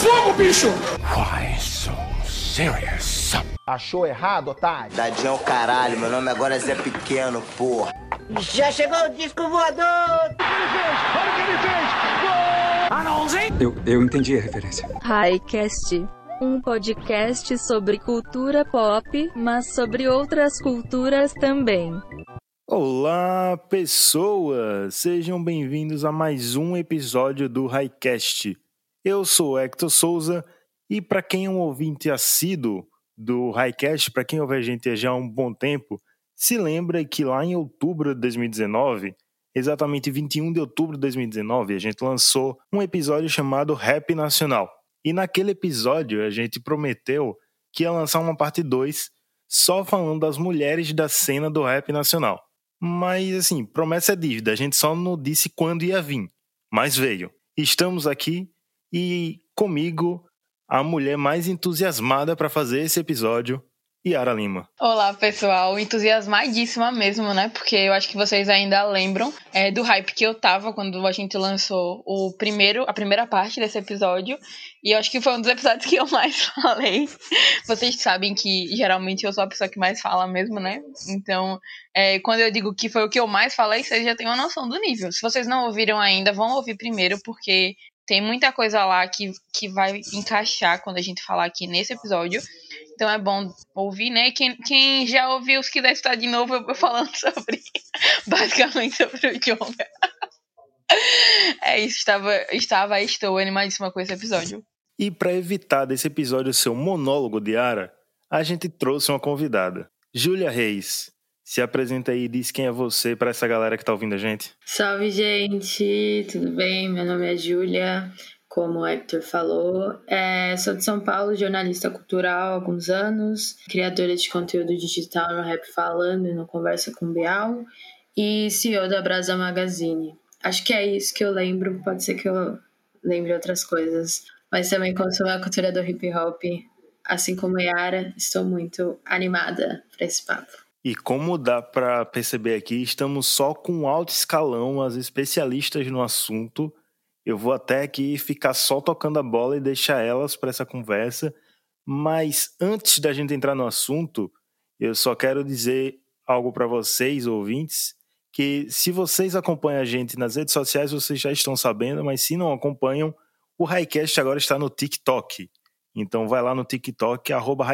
fogo, bicho! Why so serious? Achou errado, otário? Tadinho é o caralho, meu nome agora é Zé Pequeno, porra. Já chegou o disco voador! Olha o que ele fez! Eu, eu entendi a referência. Highcast. Um podcast sobre cultura pop, mas sobre outras culturas também. Olá, pessoas! Sejam bem-vindos a mais um episódio do Highcast. Eu sou Hector Souza e para quem é um ouvinte assíduo do Highcast, para quem ouve a gente já há um bom tempo, se lembra que lá em outubro de 2019, exatamente 21 de outubro de 2019, a gente lançou um episódio chamado Rap Nacional. E naquele episódio a gente prometeu que ia lançar uma parte 2 só falando das mulheres da cena do rap nacional. Mas assim, promessa é dívida, a gente só não disse quando ia vir, mas veio. Estamos aqui e comigo a mulher mais entusiasmada para fazer esse episódio, Yara Lima. Olá, pessoal. Entusiasmadíssima mesmo, né? Porque eu acho que vocês ainda lembram é, do hype que eu tava quando a gente lançou o primeiro, a primeira parte desse episódio. E eu acho que foi um dos episódios que eu mais falei. Vocês sabem que geralmente eu sou a pessoa que mais fala mesmo, né? Então, é, quando eu digo que foi o que eu mais falei, vocês já têm uma noção do nível. Se vocês não ouviram ainda, vão ouvir primeiro, porque tem muita coisa lá que, que vai encaixar quando a gente falar aqui nesse episódio. Então é bom ouvir, né? Quem, quem já ouviu, se quiser estar de novo, eu falando sobre. basicamente sobre o Jonga. é isso, estava, estava, estou animadíssima com esse episódio. E para evitar desse episódio ser um monólogo de Ara, a gente trouxe uma convidada. Júlia Reis. Se apresenta aí e diz quem é você para essa galera que tá ouvindo a gente. Salve, gente! Tudo bem? Meu nome é Júlia como o Hector falou. É, sou de São Paulo, jornalista cultural há alguns anos, criadora de conteúdo digital no Rap Falando e no Conversa com Bial, e CEO da Brasa Magazine. Acho que é isso que eu lembro, pode ser que eu lembre outras coisas, mas também consumo a cultura do hip hop. Assim como Yara, estou muito animada para esse papo. E como dá para perceber aqui, estamos só com alto escalão, as especialistas no assunto, eu vou até aqui ficar só tocando a bola e deixar elas para essa conversa. Mas antes da gente entrar no assunto, eu só quero dizer algo para vocês, ouvintes, que se vocês acompanham a gente nas redes sociais, vocês já estão sabendo, mas se não acompanham, o Highcast agora está no TikTok. Então vai lá no TikTok, arroba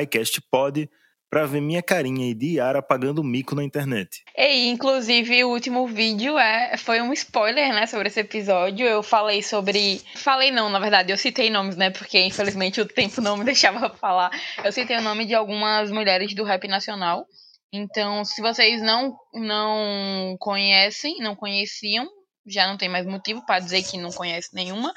para ver minha carinha aí de Yara pagando mico na internet. E, inclusive, o último vídeo é, foi um spoiler, né, sobre esse episódio. Eu falei sobre. Falei não, na verdade, eu citei nomes, né? Porque infelizmente o tempo não me deixava falar. Eu citei o nome de algumas mulheres do rap nacional. Então, se vocês não, não conhecem, não conheciam, já não tem mais motivo para dizer que não conhece nenhuma.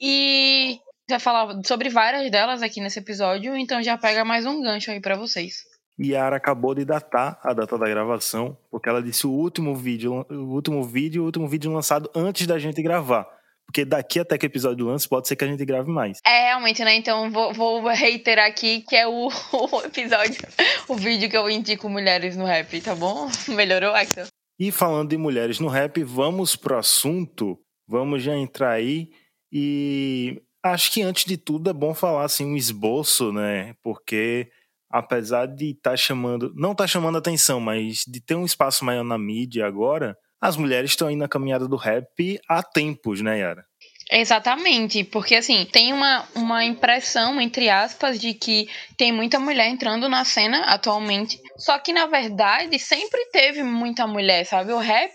E já falava sobre várias delas aqui nesse episódio, então já pega mais um gancho aí para vocês. Yara acabou de datar a data da gravação, porque ela disse o último vídeo, o último vídeo, o último vídeo lançado antes da gente gravar. Porque daqui até que o episódio lance, pode ser que a gente grave mais. É, realmente, né? Então vou, vou reiterar aqui que é o, o, episódio, o vídeo que eu indico mulheres no rap, tá bom? Melhorou, Axel? E falando de mulheres no rap, vamos pro assunto. Vamos já entrar aí. E Acho que antes de tudo é bom falar assim um esboço, né? Porque apesar de estar tá chamando, não estar tá chamando atenção, mas de ter um espaço maior na mídia agora, as mulheres estão aí na caminhada do rap há tempos, né, Yara? Exatamente, porque assim, tem uma, uma impressão, entre aspas, de que tem muita mulher entrando na cena atualmente. Só que, na verdade, sempre teve muita mulher, sabe? O rap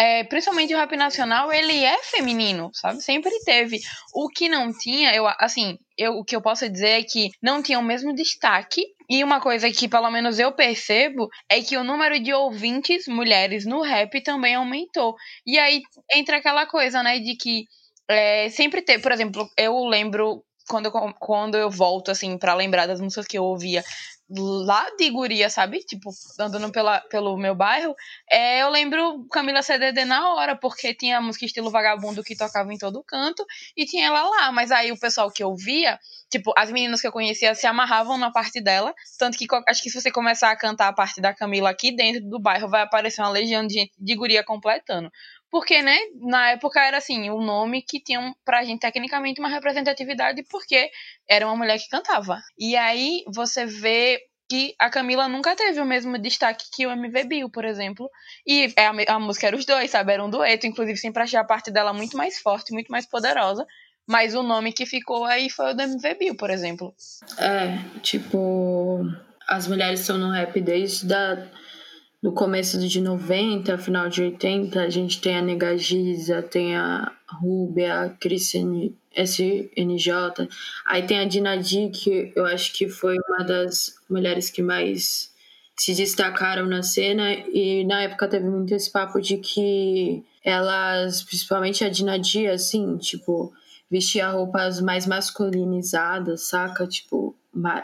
é, principalmente o rap nacional, ele é feminino, sabe? Sempre teve. O que não tinha, eu assim, eu, o que eu posso dizer é que não tinha o mesmo destaque. E uma coisa que pelo menos eu percebo é que o número de ouvintes mulheres no rap também aumentou. E aí entra aquela coisa, né, de que é, sempre teve, por exemplo, eu lembro quando eu, quando eu volto, assim, para lembrar das músicas que eu ouvia lá de guria, sabe? Tipo, andando pela, pelo meu bairro, é, eu lembro Camila CDD na hora, porque tinha música estilo vagabundo que tocava em todo canto, e tinha ela lá. Mas aí o pessoal que eu via, tipo, as meninas que eu conhecia se amarravam na parte dela, tanto que acho que se você começar a cantar a parte da Camila aqui dentro do bairro, vai aparecer uma legião de gente de guria completando. Porque, né, na época era assim, o um nome que tinha um, pra gente tecnicamente uma representatividade porque era uma mulher que cantava. E aí você vê que a Camila nunca teve o mesmo destaque que o MV Bill, por exemplo. E é a, a música era os dois, sabe? Era um dueto, inclusive sempre achei a parte dela muito mais forte, muito mais poderosa. Mas o nome que ficou aí foi o do MV Bill, por exemplo. É, tipo, as mulheres estão no rap desde da, no começo de 90, final de 80, a gente tem a Nega Giza, tem a Rubia, a Christian SNJ, aí tem a Dinadi, que eu acho que foi uma das mulheres que mais se destacaram na cena, e na época teve muito esse papo de que elas, principalmente a Dinadi, assim, tipo, vestia roupas mais masculinizadas, saca? Tipo,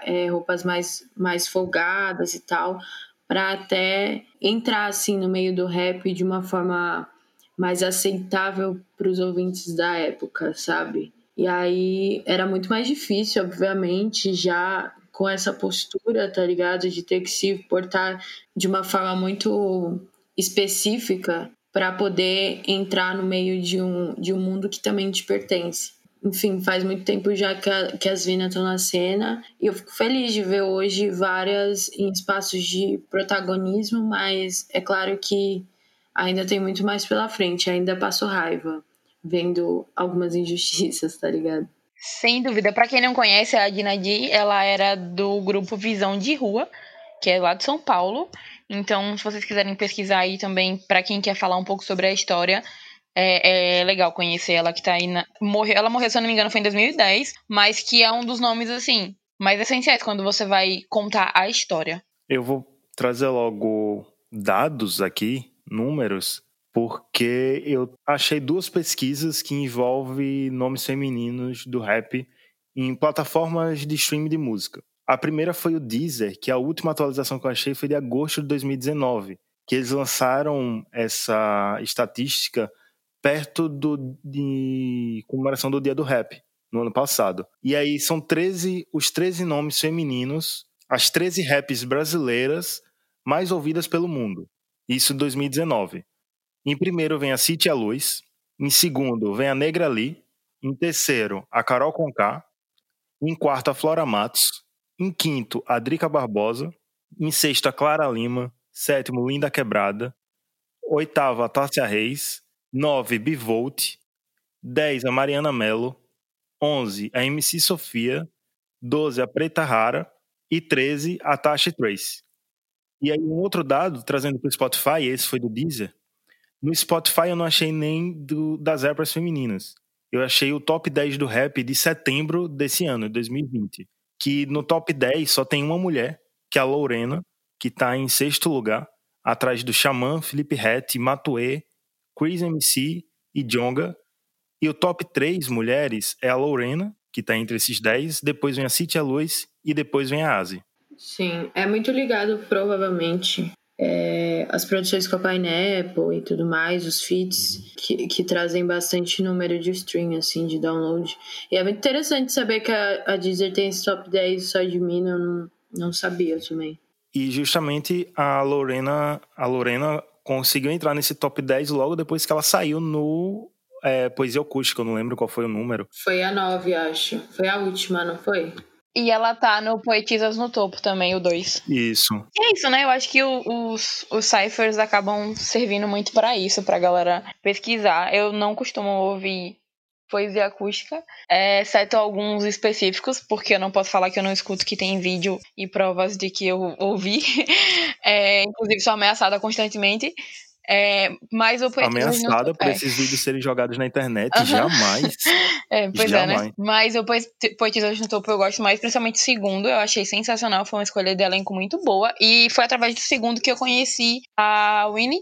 é, roupas mais, mais folgadas e tal, para até entrar assim no meio do rap de uma forma mais aceitável para os ouvintes da época, sabe? E aí era muito mais difícil, obviamente, já com essa postura, tá ligado? De ter que se portar de uma forma muito específica para poder entrar no meio de um, de um mundo que também te pertence enfim, faz muito tempo já que, a, que as Vinas estão na cena e eu fico feliz de ver hoje várias em espaços de protagonismo, mas é claro que ainda tem muito mais pela frente, ainda passo raiva vendo algumas injustiças, tá ligado? Sem dúvida. Para quem não conhece, a Dinadi, ela era do grupo Visão de Rua, que é lá de São Paulo. Então, se vocês quiserem pesquisar aí também, para quem quer falar um pouco sobre a história, é, é, legal conhecer ela que tá aí na. Morreu, ela morreu, se eu não me engano, foi em 2010, mas que é um dos nomes, assim, mais essenciais quando você vai contar a história. Eu vou trazer logo dados aqui, números, porque eu achei duas pesquisas que envolvem nomes femininos do rap em plataformas de streaming de música. A primeira foi o Deezer, que a última atualização que eu achei foi de agosto de 2019, que eles lançaram essa estatística perto do, de comemoração do Dia do Rap, no ano passado. E aí são 13, os 13 nomes femininos, as 13 raps brasileiras mais ouvidas pelo mundo. Isso em 2019. Em primeiro vem a City a Luz, em segundo vem a Negra Lee, em terceiro a Carol Conká, em quarto a Flora Matos, em quinto a Drica Barbosa, em sexto a Clara Lima, sétimo Linda Quebrada, oitavo a Tássia Reis, 9, Bivolt. 10, a Mariana Mello. 11, a MC Sofia. 12, a Preta Rara. E 13, a Tasha Trace. E aí, um outro dado, trazendo para o Spotify, esse foi do Deezer. No Spotify eu não achei nem do, das rappers femininas. Eu achei o top 10 do rap de setembro desse ano, 2020. Que no top 10 só tem uma mulher, que é a Lorena, que está em sexto lugar, atrás do Xamã, Felipe Rett, Matue, Chris MC e Jonga. E o top 3 mulheres é a Lorena, que está entre esses 10, depois vem a City a Luz e depois vem a Asi. Sim, é muito ligado, provavelmente, é, as produções com a Pineapple e tudo mais, os feats, que, que trazem bastante número de stream, assim, de download. E é muito interessante saber que a, a Deezer tem esse top 10 só de mim, eu não, não sabia também. E justamente a Lorena, a Lorena conseguiu entrar nesse top 10 logo depois que ela saiu no é, Poesia Acústica, eu não lembro qual foi o número. Foi a 9, acho. Foi a última, não foi? E ela tá no Poetisas no Topo também, o 2. Isso. E é isso, né? Eu acho que o, os, os ciphers acabam servindo muito para isso, pra galera pesquisar. Eu não costumo ouvir poesia acústica, é, exceto alguns específicos, porque eu não posso falar que eu não escuto que tem vídeo e provas de que eu ouvi. É, inclusive, sou ameaçada constantemente. É, mas o Ameaçada por esses vídeos serem jogados na internet, uhum. jamais. É, pois jamais. é, né? Mas o Poetisas no Topo eu gosto mais, principalmente o segundo. Eu achei sensacional, foi uma escolha de elenco muito boa. E foi através do segundo que eu conheci a Winnie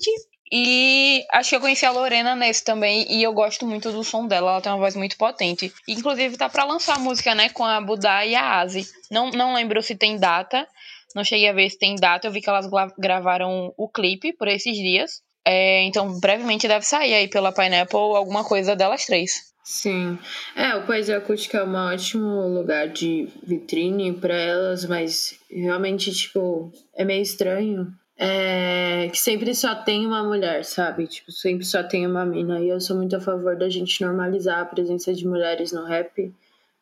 e acho que eu conheci a Lorena nesse também, e eu gosto muito do som dela, ela tem uma voz muito potente. Inclusive tá para lançar a música, né, com a Budá e a Asi. Não, não lembro se tem data, não cheguei a ver se tem data, eu vi que elas gravaram o clipe por esses dias. É, então, brevemente deve sair aí pela Pineapple alguma coisa delas três. Sim. É, o Poesia Acústica é um ótimo lugar de vitrine para elas, mas realmente, tipo, é meio estranho é, que sempre só tem uma mulher, sabe? Tipo, sempre só tem uma mina. E eu sou muito a favor da gente normalizar a presença de mulheres no rap,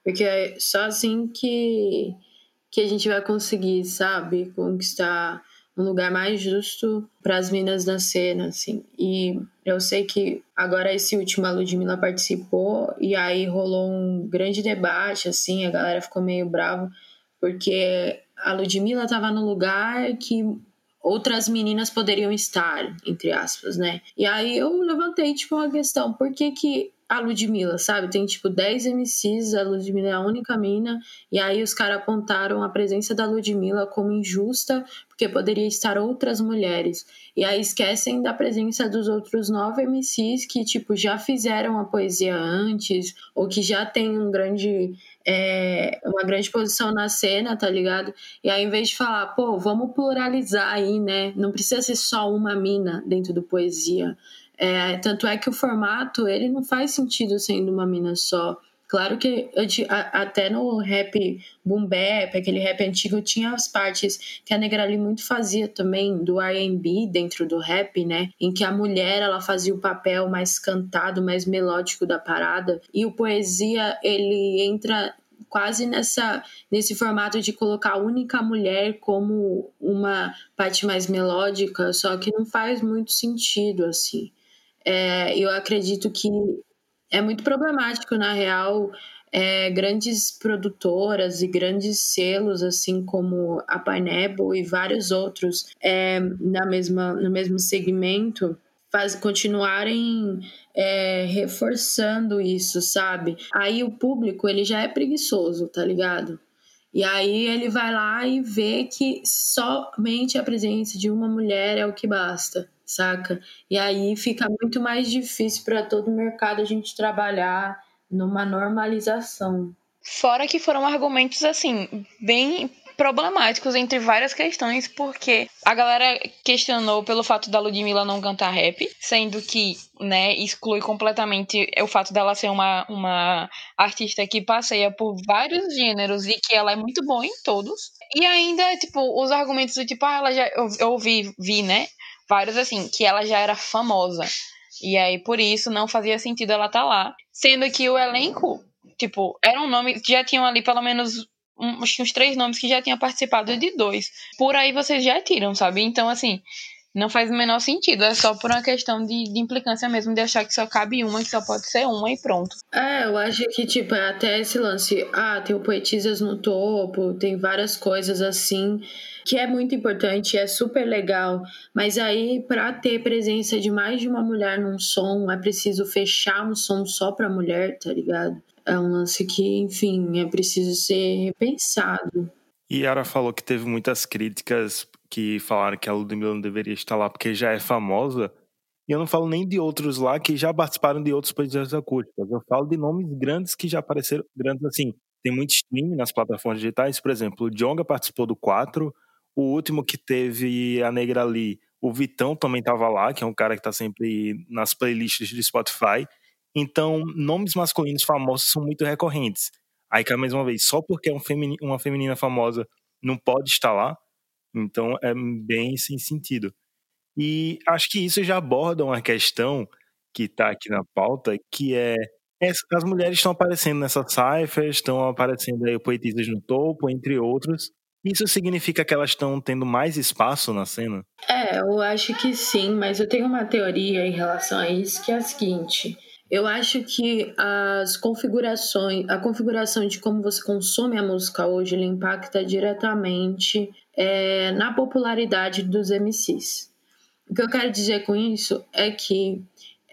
porque é só assim que, que a gente vai conseguir, sabe? Conquistar um lugar mais justo para as minas da cena, assim. E eu sei que agora esse último a Ludmilla participou e aí rolou um grande debate, assim, a galera ficou meio bravo porque a Ludmilla estava no lugar que outras meninas poderiam estar, entre aspas, né? E aí eu levantei, tipo, uma questão, por que que a Ludmilla, sabe? Tem, tipo, 10 MCs, a Ludmilla é a única mina, e aí os caras apontaram a presença da Ludmilla como injusta, porque poderia estar outras mulheres. E aí esquecem da presença dos outros nove MCs que, tipo, já fizeram a poesia antes, ou que já tem um grande é, uma grande posição na cena, tá ligado? E aí, em vez de falar, pô, vamos pluralizar aí, né? Não precisa ser só uma mina dentro do poesia. É, tanto é que o formato, ele não faz sentido sendo uma mina só. Claro que até no rap boom bap, aquele rap antigo, tinha as partes que a Negrali muito fazia também do R&B dentro do rap, né? Em que a mulher, ela fazia o papel mais cantado, mais melódico da parada. E o poesia, ele entra quase nessa nesse formato de colocar a única mulher como uma parte mais melódica, só que não faz muito sentido assim. É, eu acredito que é muito problemático, na real, é, grandes produtoras e grandes selos, assim como a Pineapple e vários outros é, na mesma, no mesmo segmento, faz, continuarem é, reforçando isso, sabe? Aí o público ele já é preguiçoso, tá ligado? E aí ele vai lá e vê que somente a presença de uma mulher é o que basta saca? E aí fica muito mais difícil para todo o mercado a gente trabalhar numa normalização. Fora que foram argumentos assim, bem problemáticos entre várias questões, porque a galera questionou pelo fato da Ludmilla não cantar rap, sendo que, né, exclui completamente o fato dela ser uma, uma artista que passeia por vários gêneros e que ela é muito boa em todos. E ainda, tipo, os argumentos do tipo, ah, ela já. Eu, eu ouvi, vi, né? Vários assim, que ela já era famosa. E aí, por isso, não fazia sentido ela estar tá lá. Sendo que o elenco, tipo, era um nome, já tinham ali pelo menos uns, uns três nomes que já tinham participado de dois. Por aí vocês já tiram, sabe? Então, assim, não faz o menor sentido. É só por uma questão de, de, implicância mesmo, de achar que só cabe uma, que só pode ser uma e pronto. É, eu acho que, tipo, é até esse lance. Ah, tem o Poetisas no topo, tem várias coisas assim, que é muito importante, é super legal. Mas aí, para ter presença de mais de uma mulher num som, é preciso fechar um som só pra mulher, tá ligado? É um lance que, enfim, é preciso ser repensado. E Yara falou que teve muitas críticas que falaram que a Ludmilla não deveria estar lá porque já é famosa. E eu não falo nem de outros lá que já participaram de outros projetos acústicos. Eu falo de nomes grandes que já apareceram, grandes assim. Tem muito streaming nas plataformas digitais. Por exemplo, o Jonga participou do 4. O último que teve a Negra ali, o Vitão também estava lá, que é um cara que está sempre nas playlists de Spotify. Então, nomes masculinos famosos são muito recorrentes. Aí, que a mesma vez, só porque é um femini uma feminina famosa não pode estar lá, então é bem sem sentido. E acho que isso já aborda uma questão que está aqui na pauta, que é as mulheres estão aparecendo nessas ciphers, estão aparecendo aí poetisas no topo, entre outros. Isso significa que elas estão tendo mais espaço na cena? É, eu acho que sim, mas eu tenho uma teoria em relação a isso que é a seguinte. Eu acho que as configurações, a configuração de como você consome a música hoje, ele impacta diretamente é, na popularidade dos MCs. O que eu quero dizer com isso é que,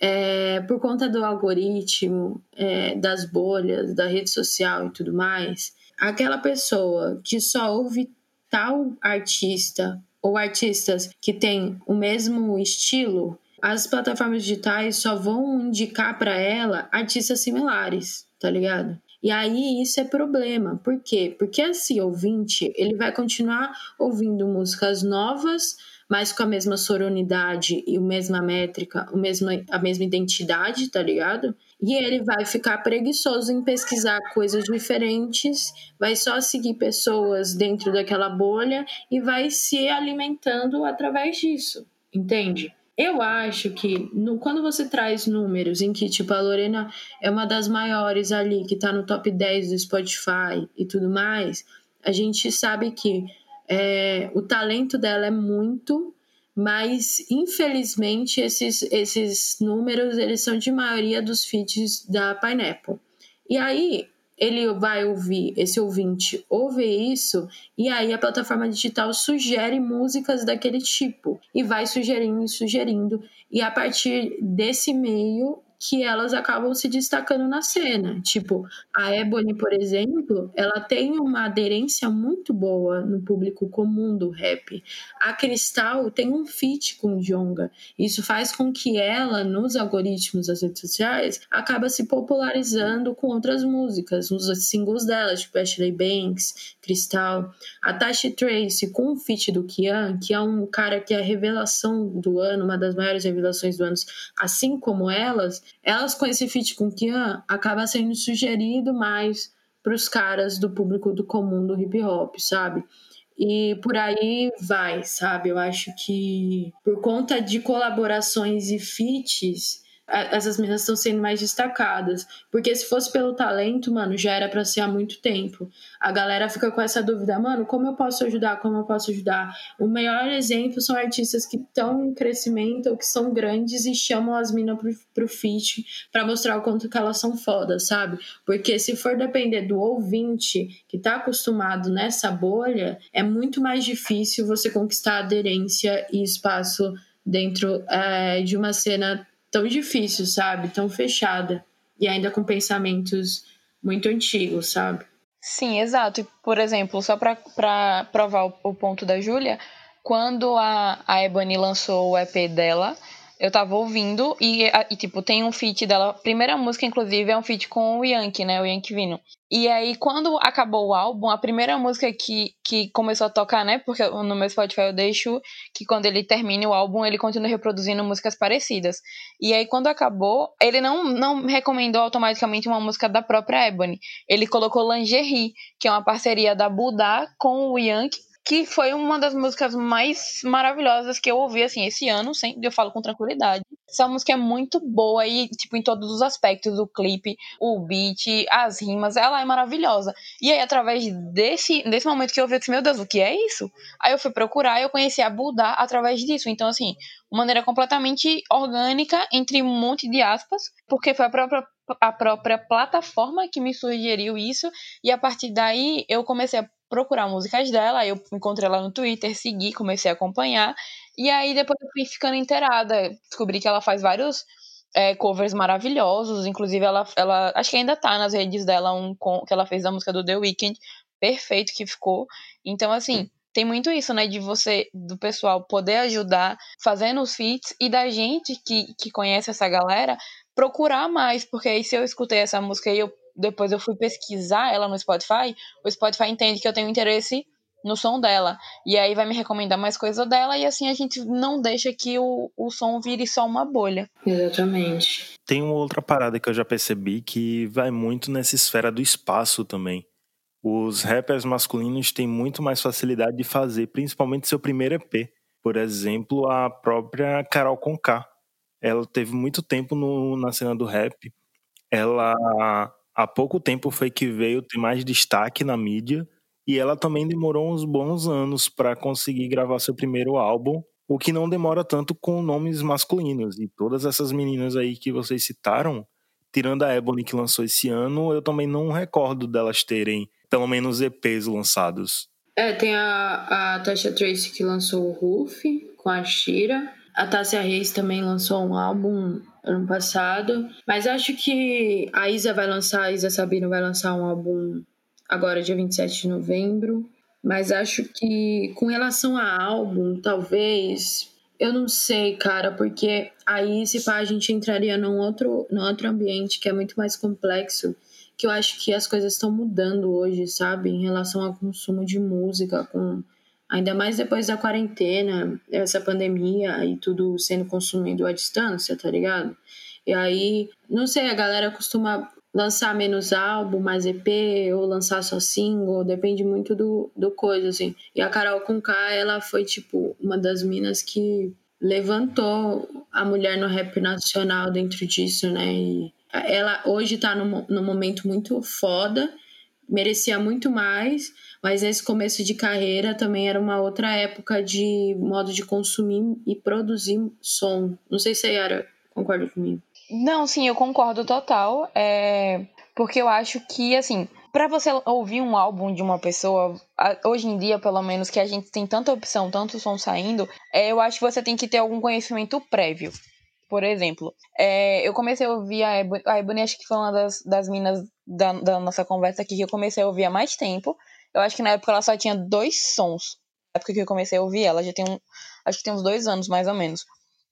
é, por conta do algoritmo, é, das bolhas, da rede social e tudo mais, aquela pessoa que só ouve tal artista ou artistas que têm o mesmo estilo as plataformas digitais só vão indicar para ela artistas similares, tá ligado? E aí isso é problema. Por quê? Porque esse ouvinte, ele vai continuar ouvindo músicas novas, mas com a mesma soronidade e a mesma métrica, o mesmo, a mesma identidade, tá ligado? E ele vai ficar preguiçoso em pesquisar coisas diferentes, vai só seguir pessoas dentro daquela bolha e vai se alimentando através disso, entende? Eu acho que no, quando você traz números em que, tipo, a Lorena é uma das maiores ali, que tá no top 10 do Spotify e tudo mais, a gente sabe que é, o talento dela é muito, mas infelizmente esses, esses números eles são de maioria dos feeds da Pineapple. E aí ele vai ouvir, esse ouvinte ouve isso, e aí a plataforma digital sugere músicas daquele tipo, e vai sugerindo e sugerindo, e a partir desse meio que elas acabam se destacando na cena. Tipo, a Ebony, por exemplo, ela tem uma aderência muito boa no público comum do rap. A Cristal tem um feat com o. Isso faz com que ela, nos algoritmos das redes sociais, acaba se popularizando com outras músicas, nos singles dela, tipo Ashley Banks, Cristal. A Tashi Trace com o feat do Kian, que é um cara que é a revelação do ano, uma das maiores revelações do ano, assim como elas, elas com esse feat com Kian acaba sendo sugerido mais para os caras do público do comum do hip hop, sabe? E por aí vai, sabe? Eu acho que por conta de colaborações e feats, essas meninas estão sendo mais destacadas. Porque se fosse pelo talento, mano, já era para ser há muito tempo. A galera fica com essa dúvida, mano, como eu posso ajudar? Como eu posso ajudar? O melhor exemplo são artistas que estão em crescimento ou que são grandes e chamam as minas pro, pro feat para mostrar o quanto que elas são fodas, sabe? Porque se for depender do ouvinte que tá acostumado nessa bolha, é muito mais difícil você conquistar aderência e espaço dentro é, de uma cena tão difícil, sabe? Tão fechada. E ainda com pensamentos muito antigos, sabe? Sim, exato. Por exemplo, só para provar o, o, ponto da Júlia, quando a, a Ebony lançou o EP dela, eu tava ouvindo e, e, tipo, tem um feat dela. Primeira música, inclusive, é um feat com o Yankee, né? O Yankee Vino. E aí, quando acabou o álbum, a primeira música que, que começou a tocar, né? Porque no meu Spotify eu deixo que quando ele termine o álbum, ele continua reproduzindo músicas parecidas. E aí, quando acabou, ele não, não recomendou automaticamente uma música da própria Ebony. Ele colocou Lingerie, que é uma parceria da Buda com o Yankee que foi uma das músicas mais maravilhosas que eu ouvi, assim, esse ano, sempre eu falo com tranquilidade. Essa música é muito boa e, tipo, em todos os aspectos, o clipe, o beat, as rimas, ela é maravilhosa. E aí, através desse, desse momento que eu ouvi, eu disse, meu Deus, o que é isso? Aí eu fui procurar e eu conheci a Buda através disso. Então, assim, uma maneira completamente orgânica, entre um monte de aspas, porque foi a própria a própria plataforma que me sugeriu isso, e a partir daí eu comecei a procurar músicas dela, aí eu encontrei ela no Twitter, segui, comecei a acompanhar, e aí depois eu fui ficando inteirada, descobri que ela faz vários é, covers maravilhosos, inclusive ela, ela, acho que ainda tá nas redes dela um que ela fez da música do The Weeknd, perfeito que ficou, então assim, tem muito isso, né, de você, do pessoal poder ajudar fazendo os feats e da gente que, que conhece essa galera procurar mais, porque aí se eu escutei essa música e eu depois eu fui pesquisar ela no Spotify, o Spotify entende que eu tenho interesse no som dela. E aí vai me recomendar mais coisa dela e assim a gente não deixa que o, o som vire só uma bolha. Exatamente. Tem uma outra parada que eu já percebi que vai muito nessa esfera do espaço também. Os rappers masculinos têm muito mais facilidade de fazer, principalmente seu primeiro EP. Por exemplo, a própria Carol Conká ela teve muito tempo no, na cena do rap. Ela há pouco tempo foi que veio ter mais destaque na mídia e ela também demorou uns bons anos para conseguir gravar seu primeiro álbum, o que não demora tanto com nomes masculinos. E todas essas meninas aí que vocês citaram, tirando a Ebony que lançou esse ano, eu também não recordo delas terem pelo menos EPs lançados. É, tem a, a Tasha Trace que lançou o Roof com a Shira. A Tássia Reis também lançou um álbum ano passado. Mas acho que a Isa vai lançar, a Isa Sabino vai lançar um álbum agora, dia 27 de novembro. Mas acho que com relação a álbum, talvez. Eu não sei, cara, porque aí se pá, a gente entraria num outro, num outro ambiente que é muito mais complexo. Que eu acho que as coisas estão mudando hoje, sabe? Em relação ao consumo de música, com ainda mais depois da quarentena, essa pandemia e tudo sendo consumido à distância, tá ligado? E aí, não sei, a galera costuma lançar menos álbum, mais EP, ou lançar só single, depende muito do, do coisa, assim. E a Carol K ela foi, tipo, uma das minas que levantou a mulher no rap nacional dentro disso, né? E ela hoje tá num, num momento muito foda, merecia muito mais, mas nesse começo de carreira também era uma outra época de modo de consumir e produzir som. Não sei se a Yara concorda comigo. Não, sim, eu concordo total. É... Porque eu acho que, assim, para você ouvir um álbum de uma pessoa, hoje em dia, pelo menos, que a gente tem tanta opção, tanto som saindo, é, eu acho que você tem que ter algum conhecimento prévio. Por exemplo, é, eu comecei a ouvir a Ebony, a Ebony, acho que foi uma das, das minas da, da nossa conversa aqui que eu comecei a ouvir há mais tempo. Eu acho que na época ela só tinha dois sons. Na época que eu comecei a ouvir ela, já tem um, acho que tem uns dois anos mais ou menos.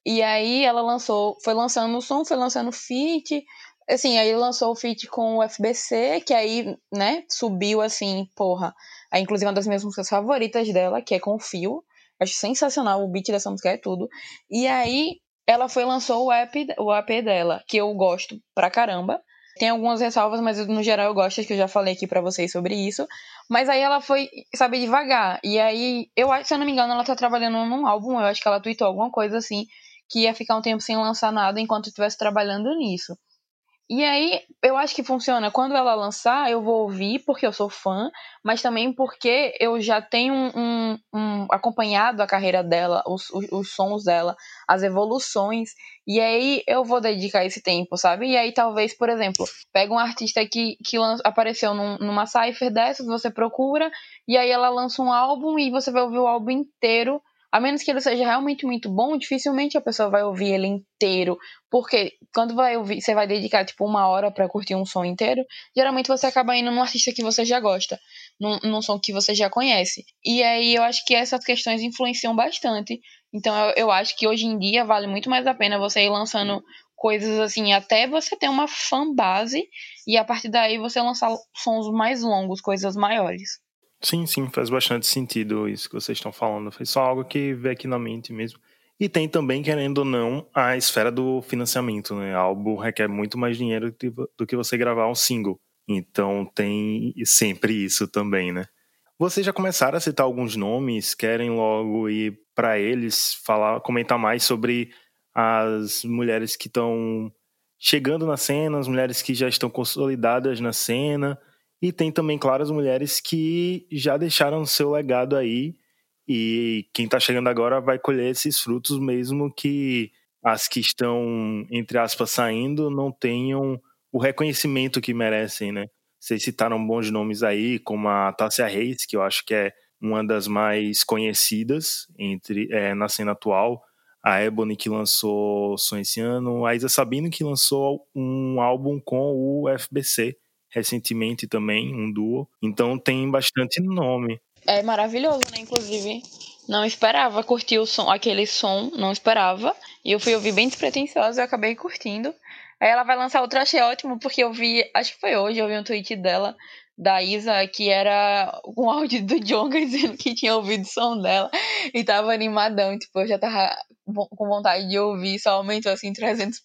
E aí ela lançou, foi lançando o som, foi lançando feat, assim, aí lançou o feat com o FBC, que aí, né, subiu assim, porra. Inclusive, uma das minhas músicas favoritas dela, que é com o Fio. Acho sensacional, o beat dessa música é tudo. E aí, ela foi lançou o app, o app dela, que eu gosto pra caramba. Tem algumas ressalvas, mas no geral eu gosto, que eu já falei aqui para vocês sobre isso. Mas aí ela foi, sabe, devagar. E aí, eu acho, se eu não me engano, ela tá trabalhando num álbum, eu acho que ela tweetou alguma coisa assim, que ia ficar um tempo sem lançar nada enquanto estivesse trabalhando nisso. E aí, eu acho que funciona. Quando ela lançar, eu vou ouvir porque eu sou fã, mas também porque eu já tenho um, um, um acompanhado a carreira dela, os, os, os, sons dela, as evoluções. E aí eu vou dedicar esse tempo, sabe? E aí, talvez, por exemplo, pega um artista que, que apareceu num, numa cipher dessas, você procura, e aí ela lança um álbum e você vai ouvir o álbum inteiro a menos que ele seja realmente muito bom, dificilmente a pessoa vai ouvir ele inteiro. Porque quando vai ouvir, você vai dedicar tipo uma hora para curtir um som inteiro, geralmente você acaba indo num artista que você já gosta, num, num som que você já conhece. E aí eu acho que essas questões influenciam bastante. Então eu, eu acho que hoje em dia vale muito mais a pena você ir lançando coisas assim, até você ter uma fan base e a partir daí você lançar sons mais longos, coisas maiores. Sim, sim, faz bastante sentido isso que vocês estão falando. Foi só algo que veio aqui na mente mesmo. E tem também, querendo ou não, a esfera do financiamento, né? Álbum requer muito mais dinheiro do que você gravar um single. Então tem sempre isso também, né? Vocês já começaram a citar alguns nomes, querem logo ir para eles falar, comentar mais sobre as mulheres que estão chegando na cena, as mulheres que já estão consolidadas na cena, e tem também, claro, as mulheres que já deixaram seu legado aí. E quem está chegando agora vai colher esses frutos mesmo que as que estão, entre aspas, saindo não tenham o reconhecimento que merecem, né? Vocês citaram bons nomes aí, como a Tássia Reis, que eu acho que é uma das mais conhecidas entre é, na cena atual, a Ebony que lançou som esse ano, a Isa Sabino que lançou um álbum com o FBC, recentemente também, um duo. Então tem bastante nome. É maravilhoso, né? Inclusive, não esperava curtir o som, aquele som, não esperava. E eu fui ouvir bem despretensiosa e acabei curtindo. Aí ela vai lançar outro, achei ótimo, porque eu vi, acho que foi hoje, eu vi um tweet dela, da Isa, que era um áudio do Jonga dizendo que tinha ouvido o som dela e tava animadão. Tipo, eu já tava com vontade de ouvir, só aumentou assim 300%.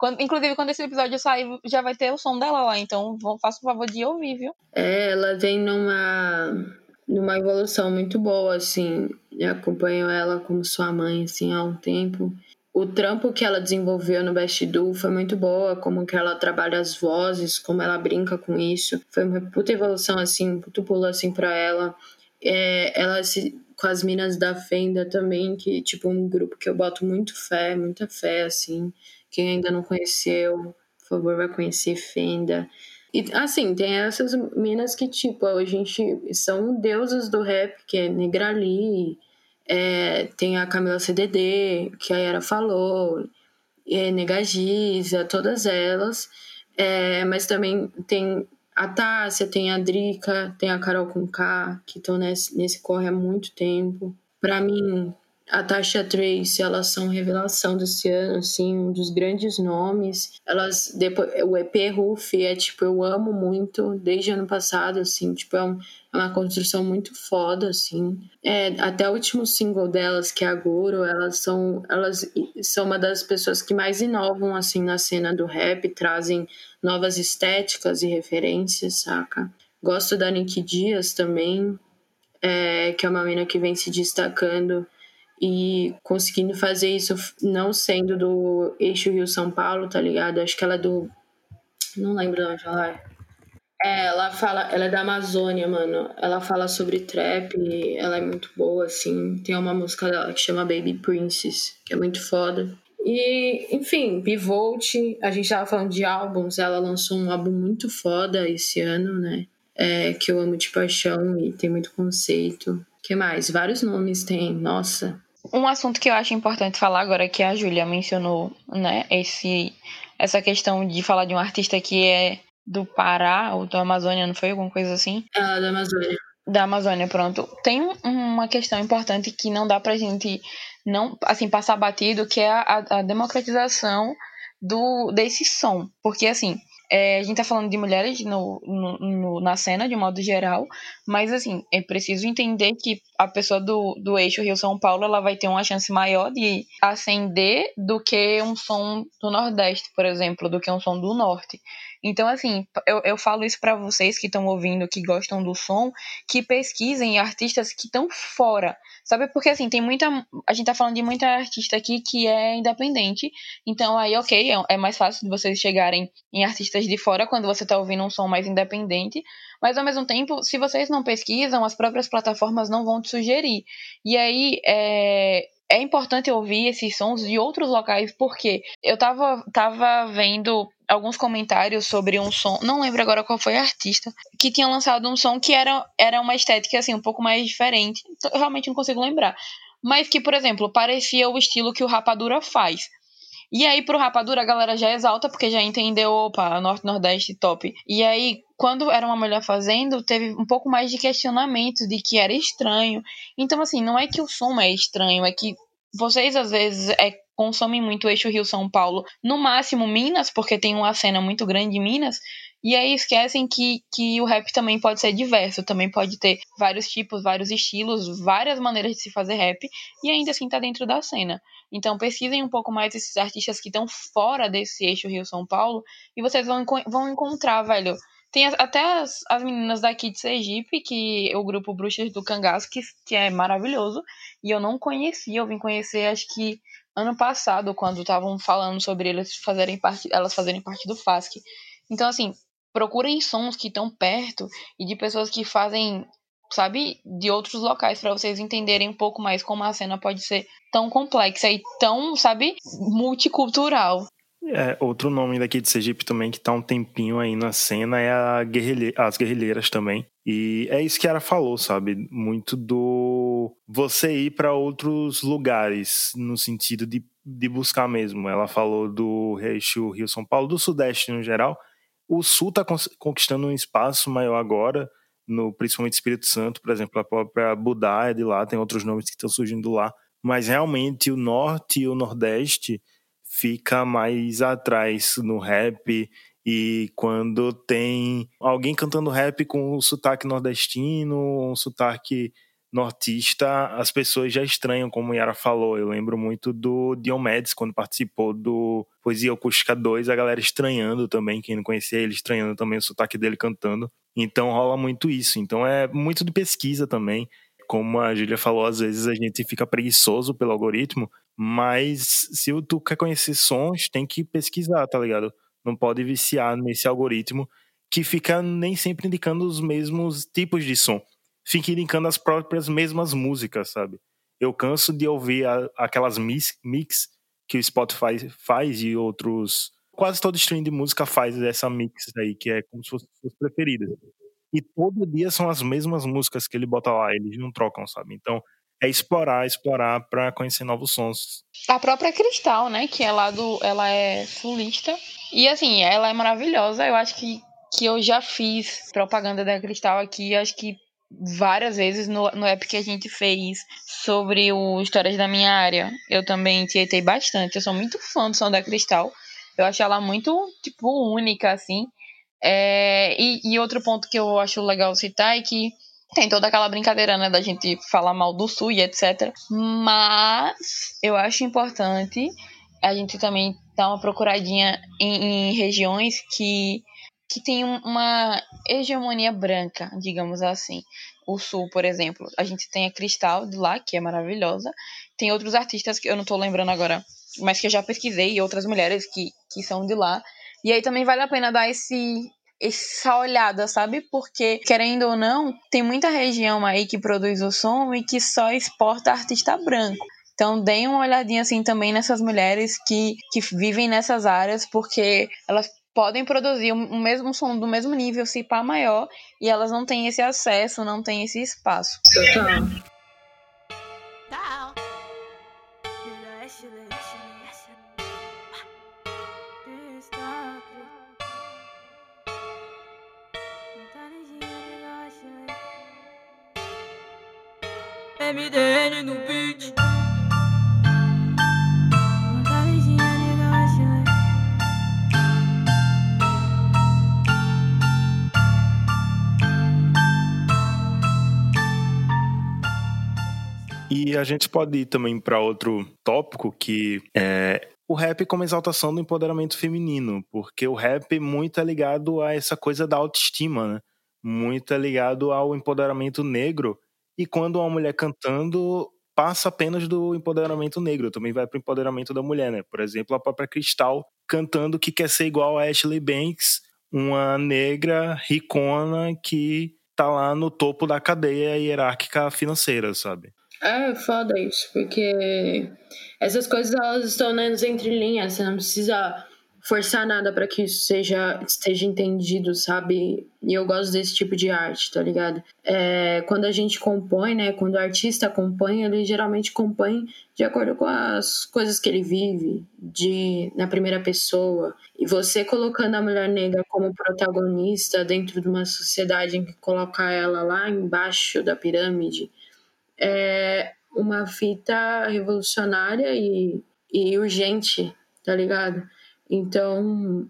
Quando, inclusive, quando esse episódio sair, já vai ter o som dela lá. Então, faça o favor de ouvir, viu? É, ela vem numa, numa evolução muito boa, assim. Eu acompanho ela como sua mãe, assim, há um tempo. O trampo que ela desenvolveu no Best Do foi muito boa, como que ela trabalha as vozes, como ela brinca com isso. Foi uma puta evolução, assim, um puto pulo, assim, pra ela. É, ela se, com as minas da Fenda também, que, tipo, um grupo que eu boto muito fé, muita fé, assim. Quem ainda não conheceu, por favor, vai conhecer Fenda. E assim, tem essas minas que, tipo, a gente são deusas do rap, que é Negrali, é, tem a Camila CDD, que a Yara falou, é, Negagiza, todas elas. É, mas também tem a Tássia, tem a Drica, tem a Carol com K, que estão nesse, nesse corre há muito tempo. Para mim, a Tasha Trace, elas são revelação desse ano, assim, um dos grandes nomes. Elas, depois, o EP Roof é, tipo, eu amo muito, desde ano passado, assim, tipo, é, um, é uma construção muito foda, assim. É, até o último single delas, que é a Goro, elas são, elas são uma das pessoas que mais inovam, assim, na cena do rap, trazem novas estéticas e referências, saca? Gosto da Nick Dias também, é, que é uma menina que vem se destacando e conseguindo fazer isso não sendo do eixo Rio-São Paulo, tá ligado? Acho que ela é do. Não lembro de onde ela é. É, ela fala, ela é da Amazônia, mano. Ela fala sobre trap, ela é muito boa, assim. Tem uma música dela que chama Baby Princess, que é muito foda. E, enfim, Bivolt, a gente tava falando de álbuns, ela lançou um álbum muito foda esse ano, né? É, que eu amo de paixão e tem muito conceito. que mais? Vários nomes tem, nossa. Um assunto que eu acho importante falar agora que a Júlia mencionou, né, esse essa questão de falar de um artista que é do Pará ou do Amazônia, não foi alguma coisa assim? Ah, da Amazônia. Da Amazônia, pronto. Tem uma questão importante que não dá pra gente não, assim, passar batido, que é a, a democratização do desse som, porque assim, é, a gente tá falando de mulheres no, no, no, na cena, de modo geral, mas assim, é preciso entender que a pessoa do, do eixo Rio-São Paulo ela vai ter uma chance maior de ascender do que um som do Nordeste, por exemplo, do que um som do Norte. Então, assim, eu, eu falo isso para vocês que estão ouvindo, que gostam do som, que pesquisem artistas que estão fora. Sabe? Porque, assim, tem muita. A gente tá falando de muita artista aqui que é independente. Então, aí, ok, é, é mais fácil de vocês chegarem em artistas de fora quando você tá ouvindo um som mais independente. Mas, ao mesmo tempo, se vocês não pesquisam, as próprias plataformas não vão te sugerir. E aí, é é importante ouvir esses sons de outros locais, porque eu tava, tava vendo alguns comentários sobre um som, não lembro agora qual foi a artista, que tinha lançado um som que era, era uma estética assim um pouco mais diferente. Eu realmente não consigo lembrar. Mas que, por exemplo, parecia o estilo que o Rapadura faz. E aí, pro Rapadura, a galera já exalta, porque já entendeu, opa, Norte Nordeste top. E aí, quando era uma mulher fazendo, teve um pouco mais de questionamento de que era estranho. Então, assim, não é que o som é estranho, é que vocês às vezes é, consomem muito o eixo Rio-São Paulo, no máximo Minas, porque tem uma cena muito grande em Minas, e aí esquecem que, que o rap também pode ser diverso, também pode ter vários tipos, vários estilos, várias maneiras de se fazer rap, e ainda assim tá dentro da cena. Então pesquisem um pouco mais esses artistas que estão fora desse eixo Rio-São Paulo, e vocês vão, vão encontrar, velho, tem até as, as meninas daqui de Sergipe, que o grupo Bruxas do Cangaço, que, que é maravilhoso. E eu não conhecia, eu vim conhecer acho que ano passado, quando estavam falando sobre eles fazerem parte, elas fazerem parte do FASC. Então, assim, procurem sons que estão perto e de pessoas que fazem, sabe, de outros locais, para vocês entenderem um pouco mais como a cena pode ser tão complexa e tão, sabe, multicultural. É, outro nome daqui de Sergipe também que tá um tempinho aí na cena é a guerrilhe as guerrilheiras também. E é isso que ela falou, sabe? Muito do você ir para outros lugares, no sentido de, de buscar mesmo. Ela falou do Rio-São Paulo, do Sudeste no geral. O Sul tá conquistando um espaço maior agora, no principalmente Espírito Santo, por exemplo, a própria Budá é de lá, tem outros nomes que estão surgindo lá. Mas realmente o Norte e o Nordeste fica mais atrás no rap e quando tem alguém cantando rap com um sotaque nordestino, um sotaque nortista, as pessoas já estranham, como Yara falou. Eu lembro muito do Diomedes, quando participou do Poesia Acústica 2, a galera estranhando também, quem não conhecia ele, estranhando também o sotaque dele cantando. Então rola muito isso. Então é muito de pesquisa também. Como a Júlia falou, às vezes a gente fica preguiçoso pelo algoritmo, mas se tu quer conhecer sons, tem que pesquisar, tá ligado? Não pode viciar nesse algoritmo que fica nem sempre indicando os mesmos tipos de som. Fica indicando as próprias mesmas músicas, sabe? Eu canso de ouvir a, aquelas mix, mix que o Spotify faz e outros. Quase todo stream de música faz essa mix aí, que é como se fossem as preferidas. E todo dia são as mesmas músicas que ele bota lá, eles não trocam, sabe? Então é explorar, explorar para conhecer novos sons. A própria Cristal, né, que é lá do, ela é sulista e assim, ela é maravilhosa. Eu acho que que eu já fiz propaganda da Cristal aqui, acho que várias vezes no, no app que a gente fez sobre o Histórias da Minha Área. Eu também tietei bastante. Eu sou muito fã do Som da Cristal. Eu acho ela muito, tipo, única, assim. É, e, e outro ponto que eu acho legal citar é que tem toda aquela brincadeira, né, da gente falar mal do Sul e etc. Mas eu acho importante a gente também dar uma procuradinha em, em regiões que, que tem uma hegemonia branca, digamos assim. O Sul, por exemplo, a gente tem a Cristal de lá, que é maravilhosa. Tem outros artistas que eu não tô lembrando agora, mas que eu já pesquisei, e outras mulheres que, que são de lá. E aí também vale a pena dar esse, essa olhada, sabe? Porque, querendo ou não, tem muita região aí que produz o som e que só exporta artista branco. Então, deem uma olhadinha assim também nessas mulheres que, que vivem nessas áreas, porque elas podem produzir o mesmo som do mesmo nível, se pá maior, e elas não têm esse acesso, não têm esse espaço. Total. MDN no beat. E a gente pode ir também para outro tópico que é o rap como exaltação do empoderamento feminino, porque o rap muito é ligado a essa coisa da autoestima, né? Muito é ligado ao empoderamento negro e quando uma mulher cantando, passa apenas do empoderamento negro, também vai para o empoderamento da mulher, né? Por exemplo, a própria Cristal cantando que quer ser igual a Ashley Banks, uma negra ricona que tá lá no topo da cadeia hierárquica financeira, sabe? É foda isso, porque essas coisas elas estão nas entrelinhas, você não precisa forçar nada para que isso seja esteja entendido, sabe? E eu gosto desse tipo de arte, tá ligado? É, quando a gente compõe, né? Quando o artista compõe, ele geralmente compõe de acordo com as coisas que ele vive, de na primeira pessoa. E você colocando a mulher negra como protagonista dentro de uma sociedade em que coloca ela lá embaixo da pirâmide é uma fita revolucionária e, e urgente, tá ligado? Então,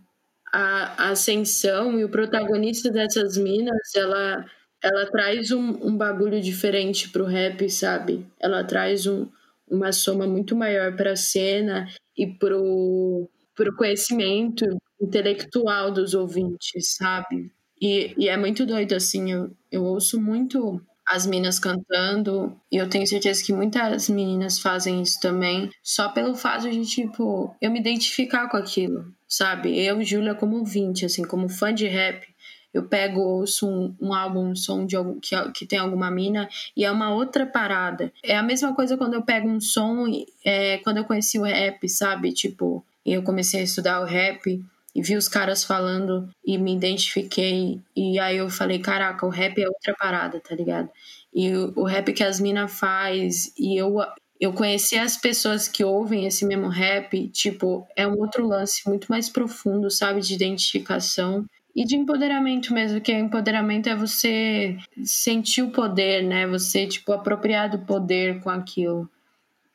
a, ascensão e o protagonista dessas minas, ela, ela traz um, um bagulho diferente pro rap, sabe? Ela traz um, uma soma muito maior para a cena e pro, pro conhecimento intelectual dos ouvintes, sabe? E, e é muito doido, assim, eu, eu ouço muito as minas cantando, e eu tenho certeza que muitas meninas fazem isso também, só pelo fato de, tipo, eu me identificar com aquilo, sabe? Eu, Júlia, como ouvinte, assim, como fã de rap, eu pego, ouço um, um álbum, um som de que, que tem alguma mina, e é uma outra parada. É a mesma coisa quando eu pego um som, é, quando eu conheci o rap, sabe? Tipo, eu comecei a estudar o rap, e vi os caras falando e me identifiquei. E aí eu falei, caraca, o rap é outra parada, tá ligado? E o, o rap que as minas faz, e eu, eu conheci as pessoas que ouvem esse mesmo rap, tipo, é um outro lance muito mais profundo, sabe? De identificação e de empoderamento mesmo, que empoderamento é você sentir o poder, né? Você, tipo, apropriar do poder com aquilo.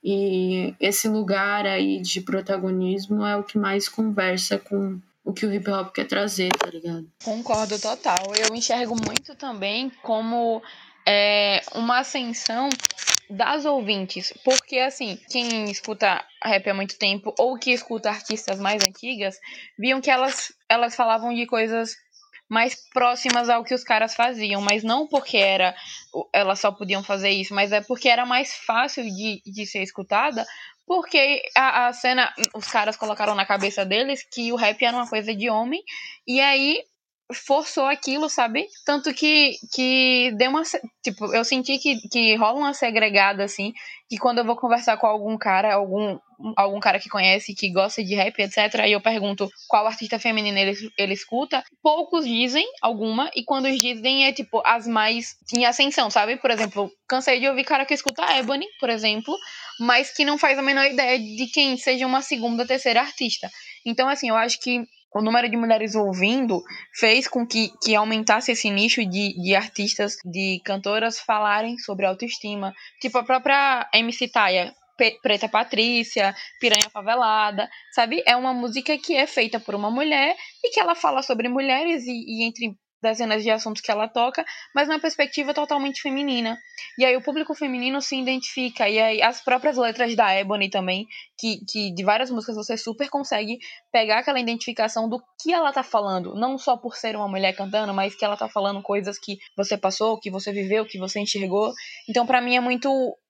E esse lugar aí de protagonismo é o que mais conversa com o que o hip hop quer trazer, tá ligado? Concordo total. Eu enxergo muito também como é, uma ascensão das ouvintes. Porque, assim, quem escuta rap há muito tempo ou que escuta artistas mais antigas, viam que elas, elas falavam de coisas mais próximas ao que os caras faziam, mas não porque era elas só podiam fazer isso, mas é porque era mais fácil de, de ser escutada, porque a, a cena, os caras colocaram na cabeça deles que o rap era uma coisa de homem, e aí forçou aquilo, sabe? Tanto que, que deu uma. Tipo, eu senti que, que rola uma segregada, assim, que quando eu vou conversar com algum cara, algum, algum cara que conhece, que gosta de rap, etc., aí eu pergunto qual artista feminina ele, ele escuta, poucos dizem alguma, e quando dizem é, tipo, as mais em ascensão, sabe? Por exemplo, cansei de ouvir cara que escuta Ebony, por exemplo, mas que não faz a menor ideia de quem seja uma segunda, terceira artista. Então, assim, eu acho que o número de mulheres ouvindo fez com que, que aumentasse esse nicho de, de artistas, de cantoras falarem sobre autoestima. Tipo a própria MC Taia, Preta Patrícia, Piranha Favelada, sabe? É uma música que é feita por uma mulher e que ela fala sobre mulheres e, e entre dezenas de assuntos que ela toca, mas numa perspectiva totalmente feminina. E aí o público feminino se identifica, e aí as próprias letras da Ebony também, que, que de várias músicas você super consegue pegar aquela identificação do que ela tá falando, não só por ser uma mulher cantando, mas que ela tá falando coisas que você passou, que você viveu, que você enxergou. Então para mim é muito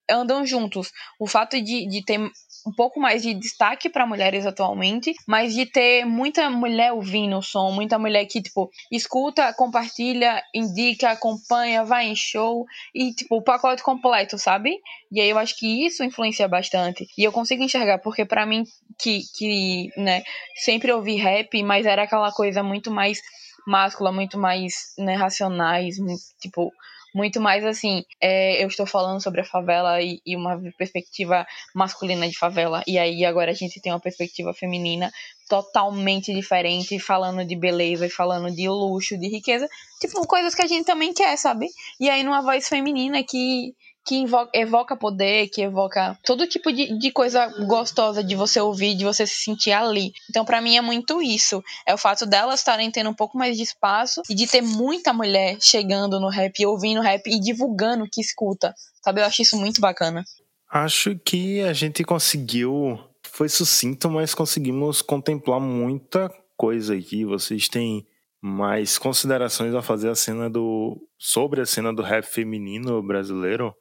andam juntos. O fato de, de ter um pouco mais de destaque para mulheres atualmente, mas de ter muita mulher ouvindo o som, muita mulher que, tipo, escuta, compartilha, indica, acompanha, vai em show e, tipo, o pacote completo, sabe? E aí eu acho que isso influencia bastante. E eu consigo enxergar, porque para mim, que, que, né, sempre ouvi rap, mas era aquela coisa muito mais máscula, muito mais, né, racionais, tipo, muito mais assim, é, eu estou falando sobre a favela e, e, uma perspectiva masculina de favela, e aí agora a gente tem uma perspectiva feminina totalmente diferente, falando de beleza falando de luxo, de riqueza, tipo, coisas que a gente também quer, sabe? E aí numa voz feminina que que evoca poder, que evoca todo tipo de, de coisa gostosa de você ouvir, de você se sentir ali. Então, para mim, é muito isso. É o fato delas estarem tendo um pouco mais de espaço e de ter muita mulher chegando no rap, ouvindo rap e divulgando que escuta. Sabe? Eu acho isso muito bacana. Acho que a gente conseguiu. Foi sucinto, mas conseguimos contemplar muita coisa aqui. Vocês têm mais considerações a fazer a cena do sobre a cena do rap feminino brasileiro?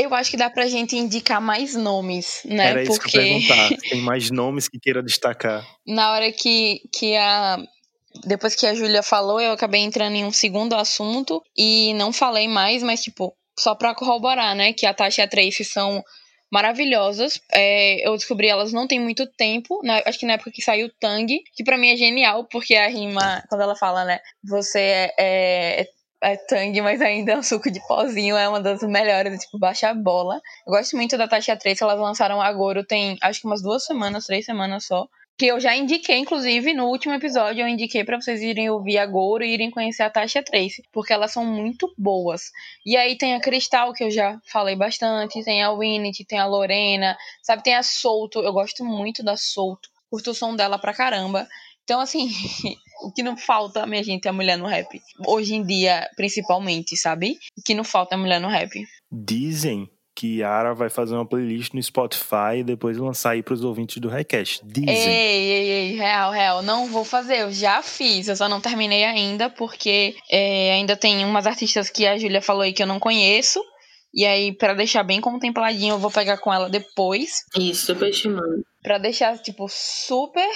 Eu acho que dá pra gente indicar mais nomes, né? Era isso Porque... que eu perguntar. Tem mais nomes que queira destacar. Na hora que, que a. Depois que a Júlia falou, eu acabei entrando em um segundo assunto e não falei mais, mas, tipo, só pra corroborar, né? Que a Tasha e a Tracy são maravilhosas. É, eu descobri elas não tem muito tempo, né? acho que na época que saiu Tang, que para mim é genial, porque a rima, quando ela fala, né? Você é, é é Tang, mas ainda é um suco de pozinho, é uma das melhores, tipo, baixa a bola. Eu gosto muito da Tasha Trace, elas lançaram agora, tem acho que umas duas semanas, três semanas só. Que eu já indiquei, inclusive, no último episódio, eu indiquei para vocês irem ouvir agora e irem conhecer a Tasha Trace, porque elas são muito boas. E aí tem a Cristal, que eu já falei bastante, tem a Winnet, tem a Lorena, sabe, tem a Solto, eu gosto muito da Solto, curto o som dela pra caramba. Então, assim, o que não falta, minha gente, é a mulher no rap. Hoje em dia, principalmente, sabe? O que não falta é a mulher no rap. Dizem que Yara vai fazer uma playlist no Spotify e depois lançar aí pros ouvintes do Highcast. Dizem. Ei, ei, ei, real, real. Não vou fazer, eu já fiz, eu só não terminei ainda, porque é, ainda tem umas artistas que a Júlia falou aí que eu não conheço. E aí, para deixar bem contempladinho, eu vou pegar com ela depois. Isso, super te mando. Pra deixar, tipo, super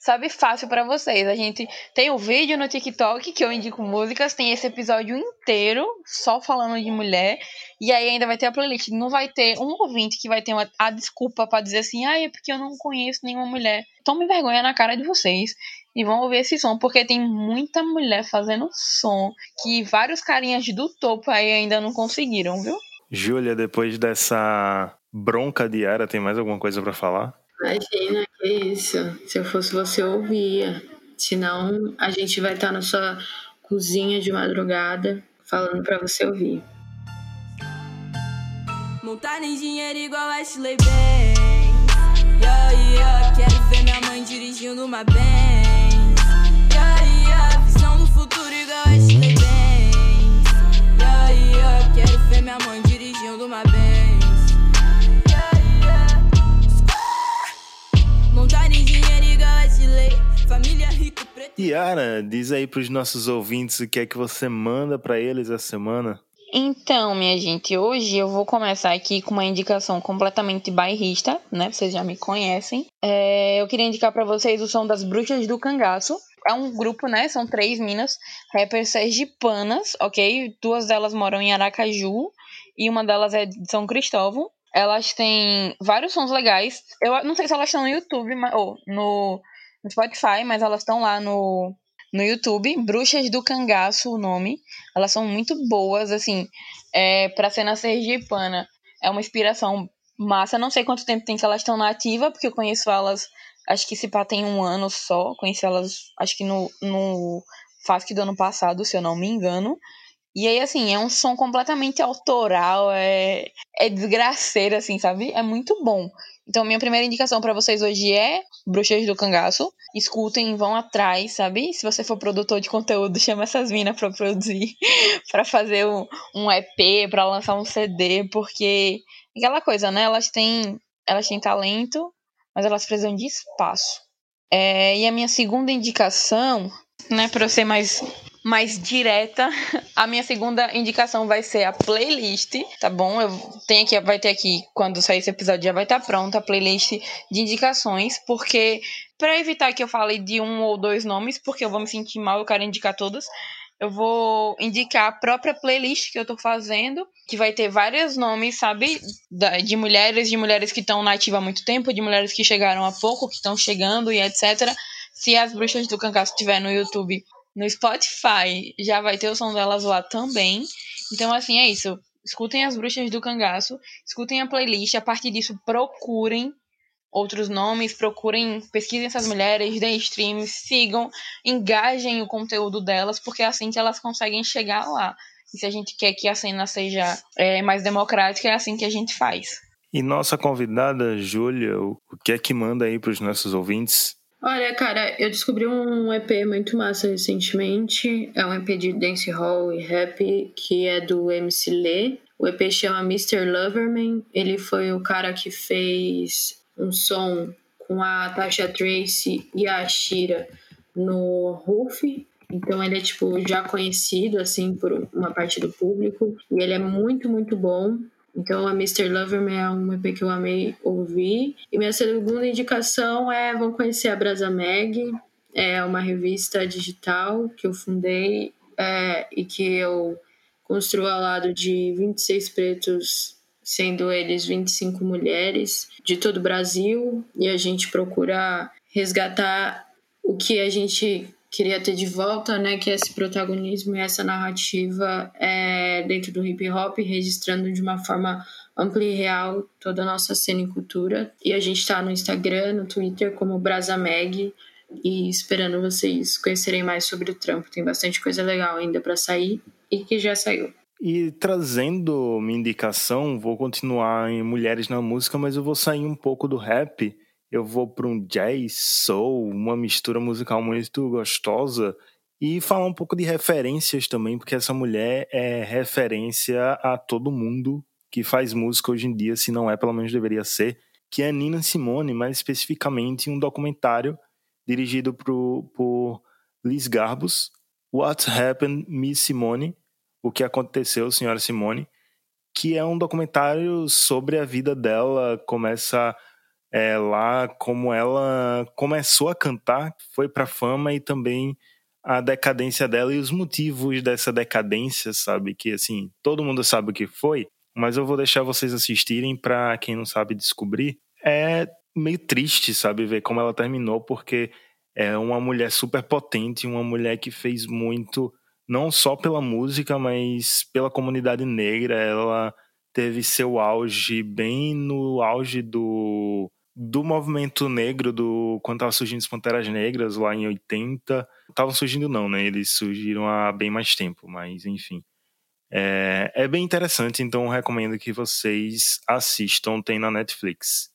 sabe, fácil para vocês. A gente tem o um vídeo no TikTok que eu indico músicas, tem esse episódio inteiro só falando de mulher, e aí ainda vai ter a playlist. Não vai ter um ouvinte que vai ter uma, a desculpa para dizer assim, ah, é porque eu não conheço nenhuma mulher. Tome vergonha na cara de vocês e vão ouvir esse som, porque tem muita mulher fazendo som que vários carinhas do topo aí ainda não conseguiram, viu? Júlia, depois dessa bronca diária, tem mais alguma coisa para falar? Imagina, que isso. Se eu fosse você, eu ouvia. Senão, a gente vai estar na sua cozinha de madrugada falando para você ouvir. Montar em dinheiro igual Ashley Banks. Yeah, yeah. Quero ver minha mãe dirigindo uma Benz. Yeah, yeah. Visão do futuro igual Ashley Banks. Yeah, yeah. Quero ver minha mãe dirigindo uma Benz. Yara, diz aí para os nossos ouvintes o que é que você manda para eles essa semana. Então, minha gente, hoje eu vou começar aqui com uma indicação completamente bairrista, né? Vocês já me conhecem. É, eu queria indicar para vocês o som das Bruxas do Cangaço. É um grupo, né? São três minas, rappers sergipanas, ok? Duas delas moram em Aracaju e uma delas é de São Cristóvão. Elas têm vários sons legais. Eu não sei se elas estão no YouTube ou no no Spotify, mas elas estão lá no, no YouTube. Bruxas do Cangaço, o nome. Elas são muito boas, assim, é, pra cena sergipana. É uma inspiração massa. Não sei quanto tempo tem que elas estão na ativa, porque eu conheço elas acho que esse pá tem um ano só. Conheci elas, acho que no, no FASC do ano passado, se eu não me engano. E aí, assim, é um som completamente autoral, é, é desgraceiro, assim, sabe? É muito bom. Então, minha primeira indicação para vocês hoje é Bruxas do Cangaço. Escutem, vão atrás, sabe? Se você for produtor de conteúdo, chama essas minas para produzir, para fazer um, um EP, para lançar um CD, porque aquela coisa, né? Elas têm, elas têm talento, mas elas precisam de espaço. É, e a minha segunda indicação, né, para eu ser mais mais direta, a minha segunda indicação vai ser a playlist, tá bom? Eu tenho aqui, vai ter aqui, quando sair esse episódio, já vai estar tá pronta a playlist de indicações, porque para evitar que eu fale de um ou dois nomes, porque eu vou me sentir mal, eu quero indicar todas. Eu vou indicar a própria playlist que eu tô fazendo, que vai ter vários nomes, sabe? De mulheres, de mulheres que estão na ativa há muito tempo, de mulheres que chegaram há pouco, que estão chegando e etc. Se as bruxas do cangaço estiver no YouTube, no Spotify já vai ter o som delas lá também. Então, assim, é isso. Escutem as bruxas do cangaço, escutem a playlist, a partir disso procurem outros nomes, procurem, pesquisem essas mulheres, deem streams, sigam, engajem o conteúdo delas, porque é assim que elas conseguem chegar lá. E se a gente quer que a cena seja é, mais democrática, é assim que a gente faz. E nossa convidada, Júlia, o que é que manda aí para os nossos ouvintes? Olha, cara, eu descobri um EP muito massa recentemente. É um EP de dance hall e rap que é do MC Lê. O EP chama Mr. Loverman. Ele foi o cara que fez um som com a Tasha Tracy e a Shira no Roof. Então ele é tipo já conhecido assim por uma parte do público e ele é muito muito bom. Então, a Mr. Loverman é um EP que eu amei ouvir. E minha segunda indicação é vão conhecer a Brasa Mag. É uma revista digital que eu fundei é, e que eu construo ao lado de 26 pretos, sendo eles 25 mulheres de todo o Brasil. E a gente procura resgatar o que a gente queria ter de volta, né, que esse protagonismo e essa narrativa é, dentro do hip hop, registrando de uma forma ampla e real toda a nossa cena e cultura. E a gente está no Instagram, no Twitter como Brasa Mag e esperando vocês conhecerem mais sobre o trampo. Tem bastante coisa legal ainda para sair e que já saiu. E trazendo minha indicação, vou continuar em Mulheres na Música, mas eu vou sair um pouco do rap eu vou para um jazz, soul, uma mistura musical muito gostosa e falar um pouco de referências também, porque essa mulher é referência a todo mundo que faz música hoje em dia, se não é, pelo menos deveria ser, que é Nina Simone, mais especificamente um documentário dirigido pro, por Liz Garbus, What Happened, Miss Simone, o que aconteceu, senhora Simone, que é um documentário sobre a vida dela, começa é, lá como ela começou a cantar, foi para fama e também a decadência dela e os motivos dessa decadência, sabe? Que assim, todo mundo sabe o que foi, mas eu vou deixar vocês assistirem para quem não sabe descobrir. É meio triste, sabe, ver como ela terminou, porque é uma mulher super potente, uma mulher que fez muito, não só pela música, mas pela comunidade negra. Ela teve seu auge bem no auge do do movimento negro, do quando tava surgindo as Panteras Negras lá em 80. Estavam surgindo não, né? Eles surgiram há bem mais tempo, mas enfim. É, é bem interessante, então recomendo que vocês assistam, tem na Netflix.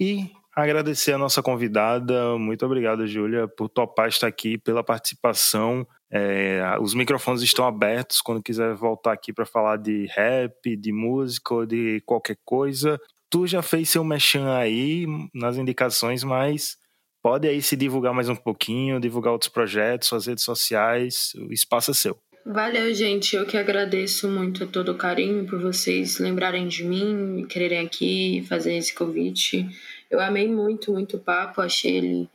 E agradecer a nossa convidada, muito obrigado, Júlia, por topar estar aqui, pela participação. É, os microfones estão abertos quando quiser voltar aqui para falar de rap, de música ou de qualquer coisa. Tu já fez seu mechan aí nas indicações, mas pode aí se divulgar mais um pouquinho, divulgar outros projetos, suas redes sociais, o espaço é seu. Valeu, gente. Eu que agradeço muito todo o carinho por vocês lembrarem de mim, quererem aqui fazer esse convite. Eu amei muito, muito o papo, achei ele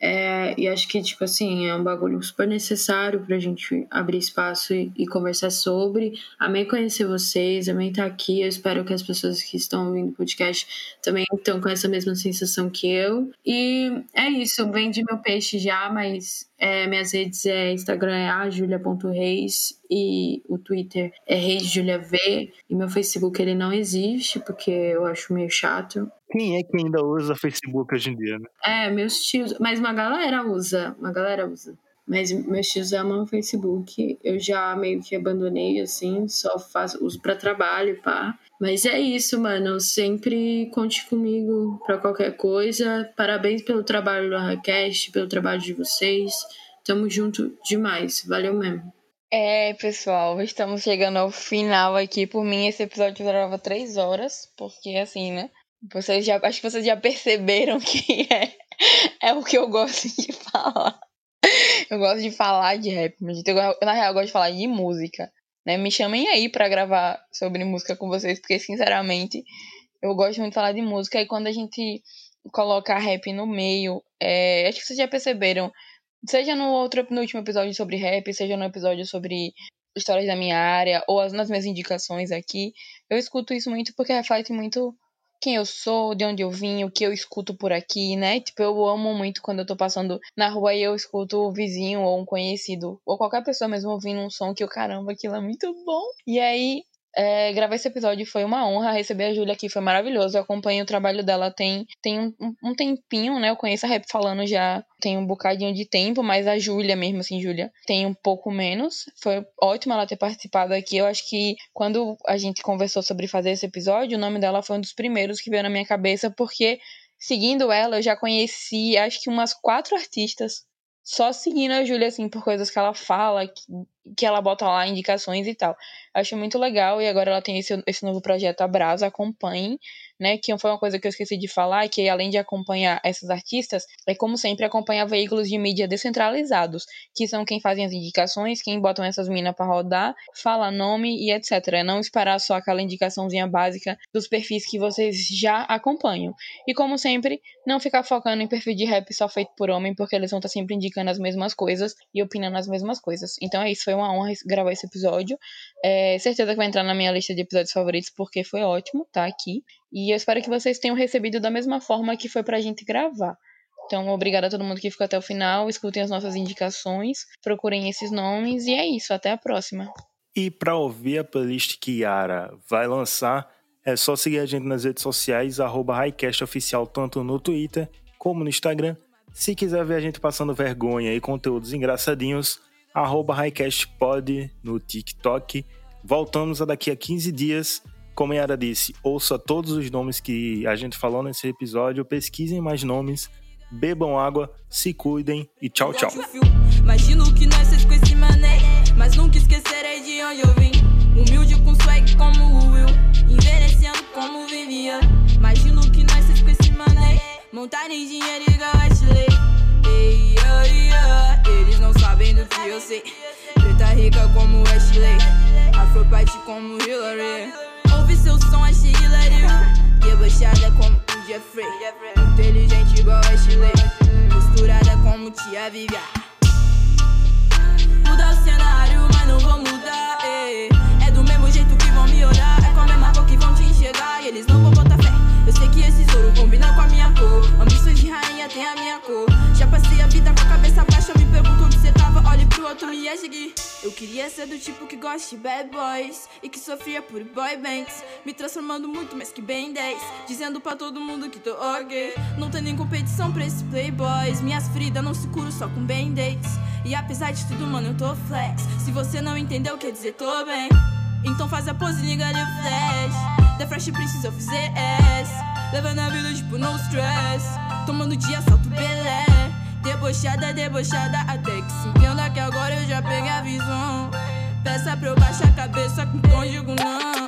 é, e acho que, tipo assim, é um bagulho super necessário pra gente abrir espaço e, e, conversar sobre. Amei conhecer vocês, amei estar aqui. Eu espero que as pessoas que estão ouvindo o podcast também estão com essa mesma sensação que eu. E é isso, vendi meu peixe já, mas é, minhas redes é Instagram é ajulia.reis e o Twitter é reisjuliav. E meu Facebook ele não existe, porque eu acho meio chato. Quem é que ainda usa Facebook hoje em dia, né? É, meus tios. Mas uma galera usa. Uma galera usa. Mas meus tios amam o Facebook. Eu já meio que abandonei, assim, só faço uso para trabalho, pá. Mas é isso, mano. Sempre conte comigo para qualquer coisa. Parabéns pelo trabalho do Arracast, pelo trabalho de vocês. Tamo junto demais. Valeu mesmo. É, pessoal, estamos chegando ao final aqui. Por mim, esse episódio durava três horas, porque assim, né? Vocês já, acho que vocês já perceberam que é, é o que eu gosto de falar. Eu gosto de falar de rap, mas eu, na real eu gosto de falar de música. Né? Me chamem aí para gravar sobre música com vocês, porque sinceramente eu gosto muito de falar de música. E quando a gente coloca rap no meio, é, acho que vocês já perceberam, seja no outro no último episódio sobre rap, seja no episódio sobre histórias da minha área, ou nas minhas indicações aqui, eu escuto isso muito porque reflete muito quem eu sou, de onde eu vim, o que eu escuto por aqui, né? Tipo, eu amo muito quando eu tô passando na rua e eu escuto o vizinho ou um conhecido, ou qualquer pessoa mesmo ouvindo um som que o caramba, aquilo é muito bom. E aí é, gravar esse episódio foi uma honra. Receber a Júlia aqui foi maravilhoso. Eu acompanho o trabalho dela tem, tem um, um, tempinho, né? Eu conheço a Rap falando já tem um bocadinho de tempo, mas a Júlia mesmo, assim, Júlia, tem um pouco menos. Foi ótimo ela ter participado aqui. Eu acho que quando a gente conversou sobre fazer esse episódio, o nome dela foi um dos primeiros que veio na minha cabeça, porque seguindo ela, eu já conheci acho que umas quatro artistas só seguindo a Júlia, assim, por coisas que ela fala, que, que ela bota lá, indicações e tal. Acho muito legal e agora ela tem esse, esse novo projeto Abraço, acompanhe né? Que foi uma coisa que eu esqueci de falar, que além de acompanhar essas artistas, é como sempre acompanhar veículos de mídia descentralizados, que são quem fazem as indicações, quem botam essas minas para rodar, fala nome e etc. É não esperar só aquela indicaçãozinha básica dos perfis que vocês já acompanham. E como sempre, não ficar focando em perfil de rap só feito por homem, porque eles vão estar tá sempre indicando as mesmas coisas e opinando as mesmas coisas. Então é isso, foi uma honra gravar esse episódio. É, certeza que vai entrar na minha lista de episódios favoritos, porque foi ótimo, tá aqui. E eu espero que vocês tenham recebido da mesma forma que foi pra gente gravar. Então, obrigada a todo mundo que ficou até o final. Escutem as nossas indicações, procurem esses nomes e é isso. Até a próxima. E para ouvir a playlist que Yara vai lançar, é só seguir a gente nas redes sociais, arroba tanto no Twitter como no Instagram. Se quiser ver a gente passando vergonha e conteúdos engraçadinhos, arroba HighcastPod no TikTok. Voltamos a daqui a 15 dias como a Yara disse, ouça todos os nomes que a gente falou nesse episódio, pesquisem mais nomes, bebam água, se cuidem e tchau, tchau. Imagino que com esse mané, mas nunca esquecerei de onde eu vim. Humilde com swag como o Will, envelhecendo como vivia. Imagino que com esse mané, montarem dinheiro igual ei, eles não sabem do que eu sei. Preta rica como Ashley, afropate como Hillary seu som achei hilário Debochada como um Jeffrey. Inteligente igual a Chile Misturada como tia Vivian. Mudar o cenário, mas não vou mudar eh. É do mesmo jeito que vão me olhar. É com a mesma cor que vão te enxergar. E eles não vão botar fé Eu sei que esse ouro combina com a minha cor Ambições de rainha tem a minha cor Já passei a vida com a cabeça baixa Me pergunto onde você tava, olhe pro outro e ia seguir eu queria ser do tipo que gosta de bad boys e que sofria por boy bands, me transformando muito mais que bem 10, dizendo para todo mundo que tô ok. Não tem nem competição pra esses playboys, minhas feridas não se curam só com band-aids. E apesar de tudo, mano, eu tô flex. Se você não entendeu, quer dizer tô bem. Então faz a pose, liga o flash. The Fresh Prince fiz ES, levando a vida tipo no stress, tomando dia salto belé. Debochada, debochada, até que se entenda que agora eu já peguei a visão. Peça pra eu baixar a cabeça com digo não.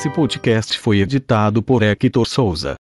Esse podcast foi editado por Hector Souza.